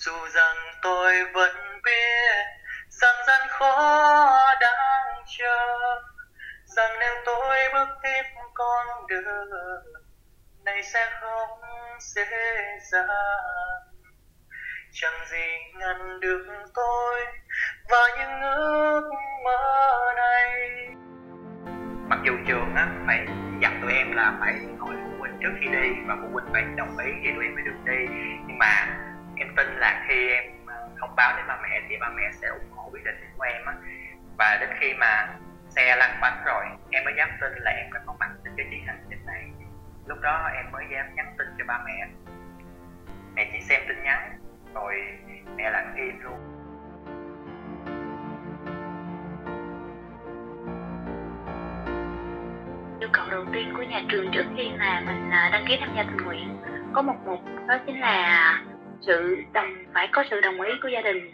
dù rằng tôi vẫn biết rằng gian khó đang chờ, rằng nếu tôi bước tiếp con đường này sẽ không dễ dàng. Chẳng gì ngăn được tôi và những ước mơ này. Mặc dù trường á, phải dặn tụi em là phải hỏi phụ huynh trước khi đi và phụ huynh phải đồng ý thì tụi em mới được đi. Nhưng mà tin là khi em à, thông báo đến ba mẹ thì ba mẹ sẽ ủng hộ quyết định của em á. Và đến khi mà xe lăn bánh rồi, em mới dám tin là em đã có mặt trên cái chuyến hành trình này. Lúc đó em mới dám nhắn tin cho ba mẹ. Mẹ chỉ xem tin nhắn, rồi mẹ lặng im luôn. Yêu cầu đầu tiên của nhà trường trước khi mà mình à, đăng ký tham gia tình nguyện có một mục đó chính là sự đồng phải có sự đồng ý của gia đình.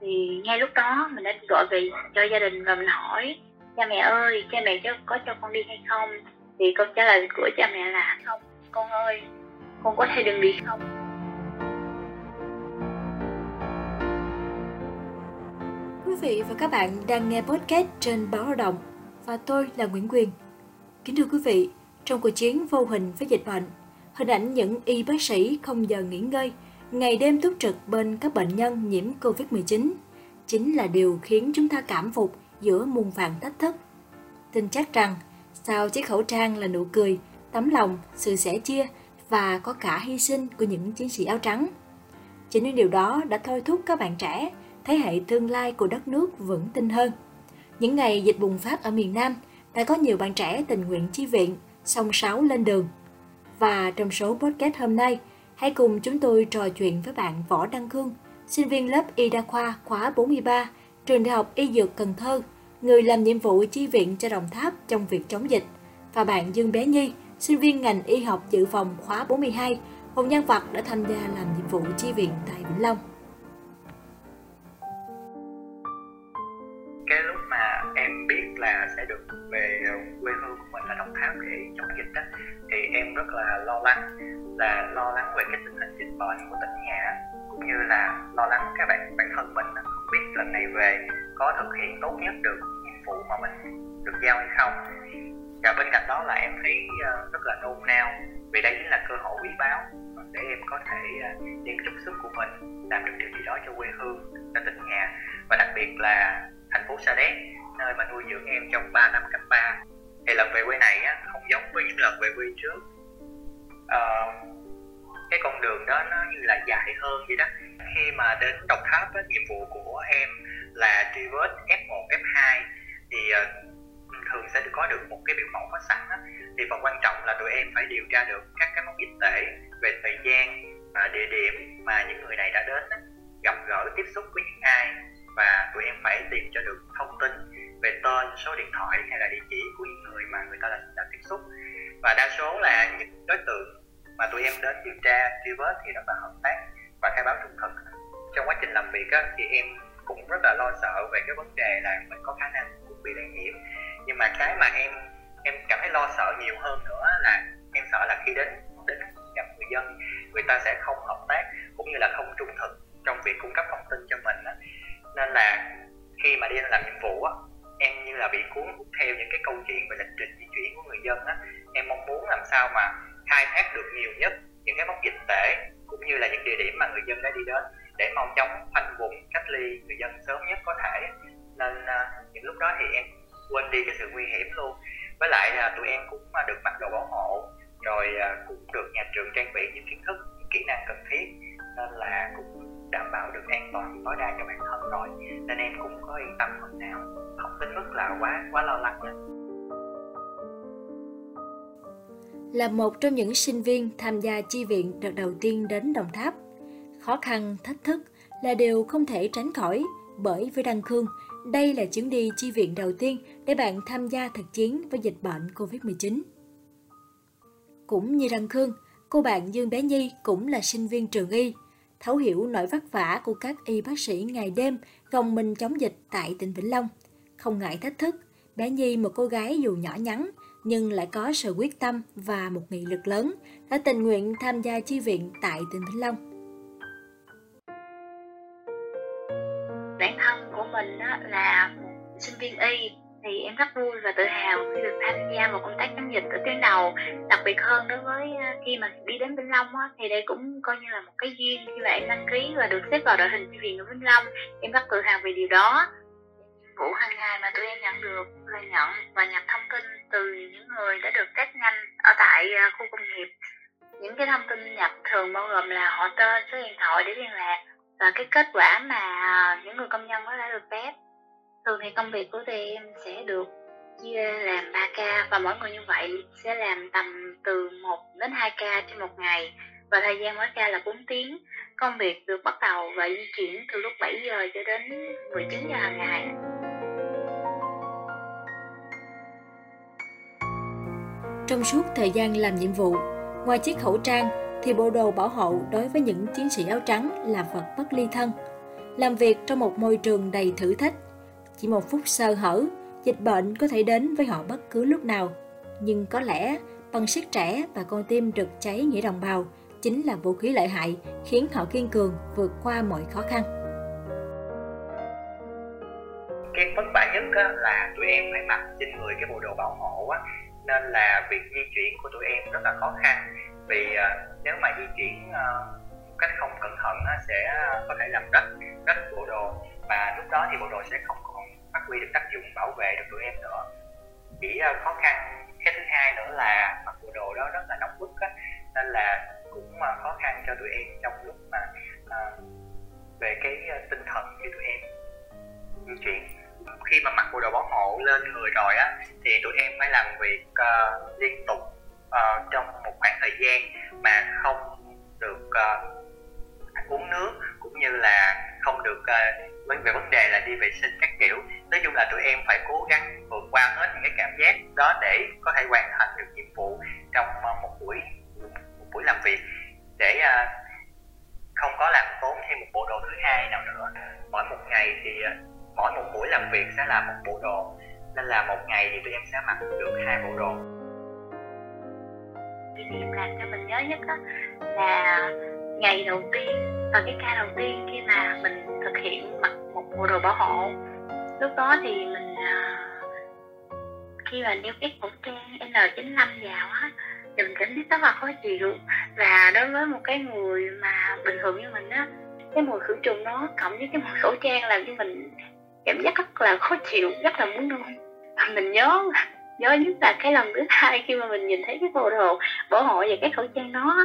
Thì ngay lúc đó mình đã gọi về cho gia đình và mình hỏi cha mẹ ơi cha mẹ cho có cho con đi hay không? Thì câu trả lời của cha mẹ là không con ơi con có thể đừng đi không? Quý vị và các bạn đang nghe podcast trên báo lao động và tôi là Nguyễn Quyền. Kính thưa quý vị, trong cuộc chiến vô hình với dịch bệnh, hình ảnh những y bác sĩ không giờ nghỉ ngơi, ngày đêm túc trực bên các bệnh nhân nhiễm Covid-19 chính là điều khiến chúng ta cảm phục giữa muôn vàng thách thức. Tin chắc rằng sau chiếc khẩu trang là nụ cười, tấm lòng, sự sẻ chia và có cả hy sinh của những chiến sĩ áo trắng. Chính những điều đó đã thôi thúc các bạn trẻ, thế hệ tương lai của đất nước vững tin hơn. Những ngày dịch bùng phát ở miền Nam, đã có nhiều bạn trẻ tình nguyện chi viện, song sáo lên đường. Và trong số podcast hôm nay, hãy cùng chúng tôi trò chuyện với bạn Võ Đăng Khương, sinh viên lớp Y Đa khoa khóa 43, trường Đại học Y Dược Cần Thơ, người làm nhiệm vụ chi viện cho Đồng Tháp trong việc chống dịch, và bạn Dương Bé Nhi, sinh viên ngành y học dự phòng khóa 42, một nhân vật đã tham gia làm nhiệm vụ chi viện tại Vĩnh Long. cái lúc mà em biết là sẽ được về quê hương của mình là Đồng Tháp để chống dịch đó thì em rất là lo lắng là lo lắng về cái tình hình dịch bệnh của tỉnh nhà cũng như là lo lắng các bạn bản thân mình không biết lần này về có thực hiện tốt nhất được nhiệm vụ mà mình được giao hay không. Và bên cạnh đó là em thấy ờ, rất là nôn nao vì đây chính là cơ hội quý báu để em có thể ờ, đem chút sức của mình làm được điều gì đó cho quê hương cho tỉnh nhà. Và đặc biệt là thành phố Sa Đéc nơi mà nuôi dưỡng em trong 3 năm cấp 3 thì lần về quê này á, không giống với những lần về quê trước. Ờ, cái con đường đó nó như là dài hơn vậy đó khi mà đến Đồng Tháp á, nhiệm vụ của em là truy vết F1, F2 thì uh, thường sẽ có được một cái biểu mẫu có sẵn á. thì phần quan trọng là tụi em phải điều tra được các cái mốc dịch tễ về thời gian và địa điểm mà những người này đã đến á, gặp gỡ tiếp xúc với những ai và tụi em phải tìm cho được thông tin về tên số điện thoại hay là địa tra truy vết thì rất là hợp tác và khai báo trung thực. Trong quá trình làm việc á, thì em cũng rất là lo sợ về cái vấn đề là mình có khả năng cũng bị lây nhiễm. Nhưng mà cái mà em em cảm thấy lo sợ nhiều hơn nữa là em sợ là khi đến đến gặp người dân người ta sẽ không hợp tác cũng như là không trung thực trong việc cung cấp thông tin cho mình á. nên là khi mà đi làm nhiệm vụ á em như là bị cuốn hút theo những cái câu chuyện về lịch trình di chuyển của người dân á. Em mong muốn làm sao mà khai thác được nhiều nhất những cái mốc dịch tễ cũng như là những địa điểm mà người dân đã đi đến để mau chóng khoanh vùng cách ly người dân sớm nhất có thể. Nên uh, những lúc đó thì em quên đi cái sự nguy hiểm luôn. Với lại là tụi em cũng à, được mặc đồ bảo hộ rồi uh, cũng được nhà trường trang bị những kiến thức những kỹ năng cần thiết nên là cũng đảm bảo được an toàn tối đa cho bản thân rồi. Nên em cũng có yên tâm phần nào không đến mức là quá quá lo lắng nữa. Là một trong những sinh viên tham gia chi viện đợt đầu tiên đến Đồng Tháp, khó khăn, thách thức là điều không thể tránh khỏi bởi với Đăng Khương, đây là chuyến đi chi viện đầu tiên để bạn tham gia thực chiến với dịch bệnh Covid-19. Cũng như Đăng Khương, cô bạn Dương Bé Nhi cũng là sinh viên trường y, thấu hiểu nỗi vất vả của các y bác sĩ ngày đêm gồng mình chống dịch tại tỉnh Vĩnh Long. Không ngại thách thức, bé Nhi một cô gái dù nhỏ nhắn nhưng lại có sự quyết tâm và một nghị lực lớn, đã tình nguyện tham gia chi viện tại tỉnh Vĩnh Long. Bản thân của mình đó là sinh viên y thì em rất vui và tự hào khi được tham gia vào công tác chống dịch ở tuyến đầu. Đặc biệt hơn đối với ờ, khi mà đi đến Vĩnh Long á, thì đây cũng coi như là một cái duyên khi mà em đăng ký và được xếp vào đội hình chi viện ở Vĩnh Long. Em rất tự hào về điều đó vụ hàng ngày mà tụi em nhận được, là nhận và nhập thông tin từ những người đã được test nhanh ở tại à, khu công nghiệp. Những cái thông tin nhập thường bao gồm là họ tên, số điện thoại để liên lạc và cái kết quả mà những người công nhân đó đã được test. Thường thì công việc của tụi em sẽ được chia làm 3 ca và mỗi người như vậy sẽ làm tầm từ 1 đến 2 ca trên một ngày và thời gian mỗi ca là 4 tiếng. Công việc được bắt đầu và di chuyển từ lúc 7 giờ cho đến 19 giờ hàng ngày. Trong suốt thời gian làm nhiệm vụ, ngoài chiếc khẩu trang thì bộ đồ bảo hộ đối với những chiến sĩ áo trắng là vật bất ly thân. Làm việc trong một môi trường đầy thử thách, chỉ một phút sơ hở, dịch bệnh có thể đến với họ bất cứ lúc nào. Nhưng có lẽ bằng sức trẻ và con tim rực cháy nghĩa đồng bào chính là vũ khí lợi hại khiến họ kiên cường vượt qua mọi khó khăn. Cái vất vả nhất là tụi em phải mặc trên người cái bộ đồ bảo hộ á, nên là việc di chuyển của tụi em rất là khó khăn. Vì uh, nếu mà di chuyển uh, một cách không cẩn thận uh, sẽ à, có thể làm rách rách bộ đồ. Và lúc đó thì bộ đồ sẽ không còn phát huy được tác dụng bảo vệ được tụi em nữa. Chỉ uh, khó khăn cái thứ hai nữa là mặc bộ đồ đó rất là nóng bức á, nên là cũng uh, khó khăn cho tụi em trong lúc mà uh, về cái uh, tinh thần khi tụi em di chuyển. Khi mà mặc bộ đồ bảo hộ lên người rồi á thì tụi em phải làm việc uh, liên tục uh, trong một khoảng thời gian mà không được uh, uống nước cũng như là không được uh, về vấn đề là đi vệ sinh các kiểu. Nói chung là tụi em phải cố gắng vượt qua hết những cái cảm giác đó để có thể hoàn thành được nhiệm vụ trong uh, một buổi một buổi làm việc. Để uh, không có làm tốn thêm một bộ đồ thứ hai nào nữa. Mỗi một ngày thì uh, mỗi một buổi làm việc sẽ là một bộ đồ nên là một ngày thì tụi em sẽ mặc được hai bộ đồ. Kỷ niệm làm cho mình nhớ nhất đó là ngày đầu tiên, và cái ca đầu tiên khi mà mình thực hiện mặc một bộ đồ bảo hộ. Lúc đó thì mình à, khi mà đeo cái khẩu trang N95 vào á, thì mình cảm thấy rất là khó chịu và đối với một cái người mà bình thường như mình á, cái mùi khử trùng nó cộng với cái mùi khẩu trang làm cho mình cảm giác rất là khó chịu rất là muốn nôn à, mình nhớ nhớ nhất là cái lần thứ hai khi mà mình nhìn thấy cái bộ đồ bảo hộ và cái khẩu trang đó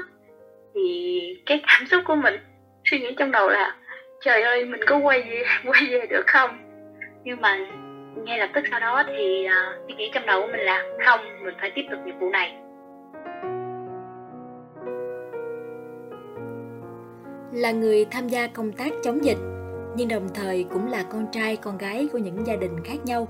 thì cái cảm xúc của mình suy nghĩ trong đầu là trời ơi mình có quay về quay về được không? Nhưng mà ngay lập tức sau đó thì uh, suy nghĩ trong đầu của mình là không mình phải tiếp tục nhiệm vụ này. Là người tham gia công tác chống dịch nhưng đồng thời cũng là con trai con gái của những gia đình khác nhau.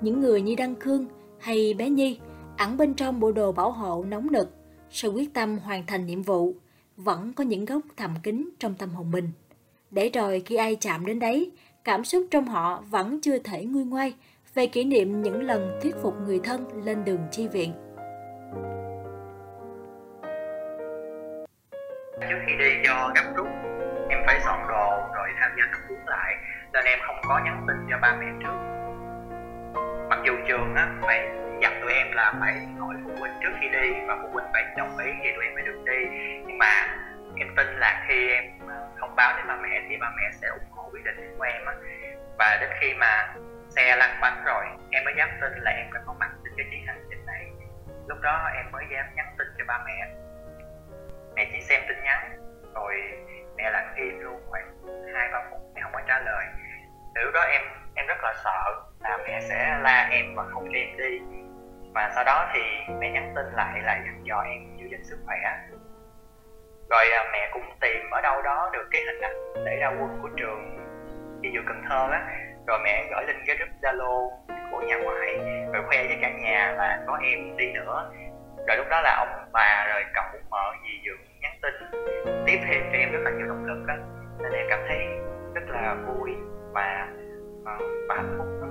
Những người như Đăng Khương hay bé Nhi ẩn bên trong bộ đồ bảo hộ nóng nực, sự quyết tâm hoàn thành nhiệm vụ, vẫn có những góc thầm kín trong tâm hồn mình. Để rồi khi ai chạm đến đấy, cảm xúc trong họ vẫn chưa thể nguôi ngoai về kỷ niệm những lần thuyết phục người thân lên đường chi viện. Trước khi đi do gấp rút, phải dọn đồ rồi tham gia cấp cứu lại, nên em không có nhắn tin cho ba mẹ trước. Mặc dù trường á, phải dặn tụi em là phải hỏi phụ huynh trước khi đi và phụ huynh phải đồng ý thì tụi em mới được đi. Nhưng mà em tin là khi em à, thông báo đến ba mẹ thì ba mẹ sẽ ủng hộ quyết định của em á. Và đến khi mà xe lăn bánh rồi, em mới dám tin là em đã có mặt trên cái chuyến hành trình này. Lúc đó em mới dám nhắn tin cho ba mẹ. Mẹ chỉ xem tin nhắn, rồi nghe lặng im luôn, khoảng hai, ba phút mẹ không có trả lời. Từ lúc đó em em rất là sợ là mẹ sẽ la em và không cho em đi. Và sau đó thì mẹ nhắn tin lại là dặn dò em giữ gìn sức khỏe. Rồi à, mẹ cũng tìm ở đâu đó được cái hình ảnh để ra quân của trường đi vụ Cần Thơ á. Rồi mẹ gửi lên cái group Zalo của nhà ngoại, rồi khoe với cả nhà là có em đi nữa. Rồi lúc đó là ông bà, rồi cậu mợ dì dưỡng tin tiếp thêm cho em rất là nhiều động lực đó nên em cảm thấy rất là vui và ờ, và hạnh phúc đó.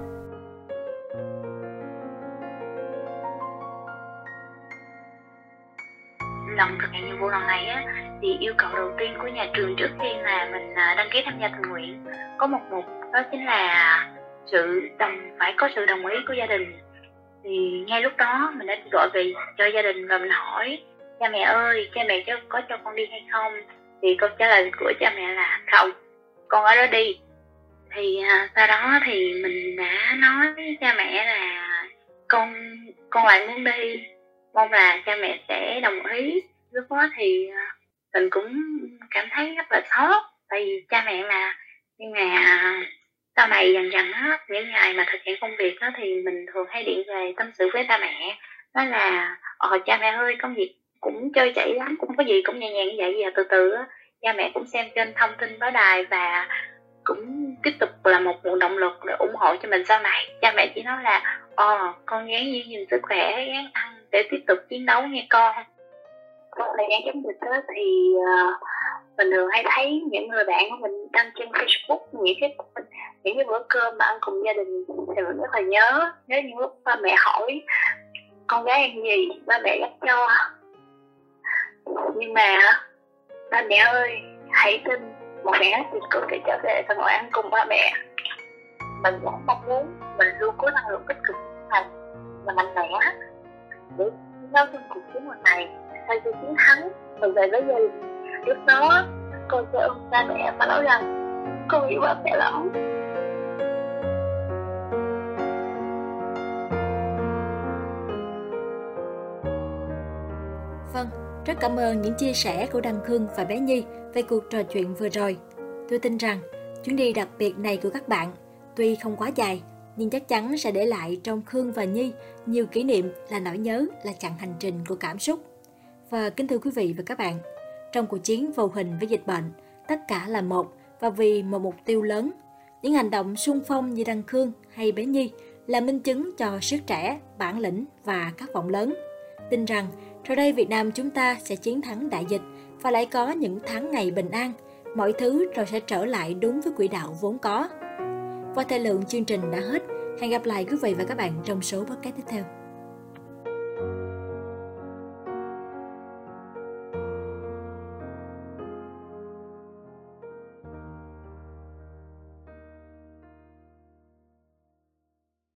lần thực hiện nhiệm vụ lần này á, thì yêu cầu đầu tiên của nhà trường trước khi là mình ờ, đăng ký tham gia tình nguyện có một mục, đó chính là sự đồng, phải có sự đồng ý của gia đình thì ngay lúc đó mình đã gọi về cho gia đình và mình hỏi cha mẹ ơi cha mẹ cho có cho con đi hay không? Thì câu trả lời của cha mẹ là không con ở đó đi. Thì à, sau đó thì mình đã nói với cha mẹ là con con lại muốn đi. Mong là cha mẹ sẽ đồng ý. Lúc đó thì à, mình cũng cảm thấy rất là xót. Tại vì cha mẹ là nhưng mà sau này dần dần á những ngày mà thực hiện công việc đó thì mình thường hay điện về tâm sự với ba mẹ. Nói là ờ cha mẹ ơi công việc cũng chơi chảy lắm cũng có gì cũng nhẹ nhàng như vậy. Và từ từ á cha mẹ cũng xem trên thông tin báo đài và cũng tiếp tục là một nguồn động lực để ủng hộ cho mình sau này. Cha mẹ chỉ nói là ồ con gán giữ gìn sức khỏe gán ăn để tiếp tục chiến đấu nghe con. Một thời gian chống dịch đó thì uh, mình thường hay thấy những người bạn của mình đăng trên Facebook những cái những cái bữa cơm mà ăn cùng gia đình thì mình rất là nhớ. Nhớ những lúc ba mẹ hỏi con gái ăn gì? Ba mẹ gấp cho nhưng mà ba mẹ ơi hãy tin một ngày thì cực sẽ trở về và ngồi ăn cùng ba mẹ. Mình vẫn mong muốn mình luôn có năng lượng tích cực thành và mạnh mẽ để giao trong cuộc chiến lần này thay cho chiến thắng mình về với gia đình. Lúc đó con sẽ ôm cha mẹ và nói rằng con yêu ba mẹ lắm. Vâng, rất cảm ơn những chia sẻ của Đăng Khương và bé Nhi về cuộc trò chuyện vừa rồi. Tôi tin rằng chuyến đi đặc biệt này của các bạn tuy không quá dài nhưng chắc chắn sẽ để lại trong Khương và Nhi nhiều kỷ niệm là nỗi nhớ là chặng hành trình của cảm xúc. Và kính thưa quý vị và các bạn, trong cuộc chiến vô hình với dịch bệnh, tất cả là một và vì một mục tiêu lớn. Những hành động sung phong như Đăng Khương hay bé Nhi là minh chứng cho sức trẻ, bản lĩnh và khát vọng lớn. Tin rằng rồi đây Việt Nam chúng ta sẽ chiến thắng đại dịch và lại có những tháng ngày bình an, mọi thứ rồi sẽ trở lại đúng với quỹ đạo vốn có. Và thời lượng chương trình đã hết. Hẹn gặp lại quý vị và các bạn trong số podcast tiếp theo.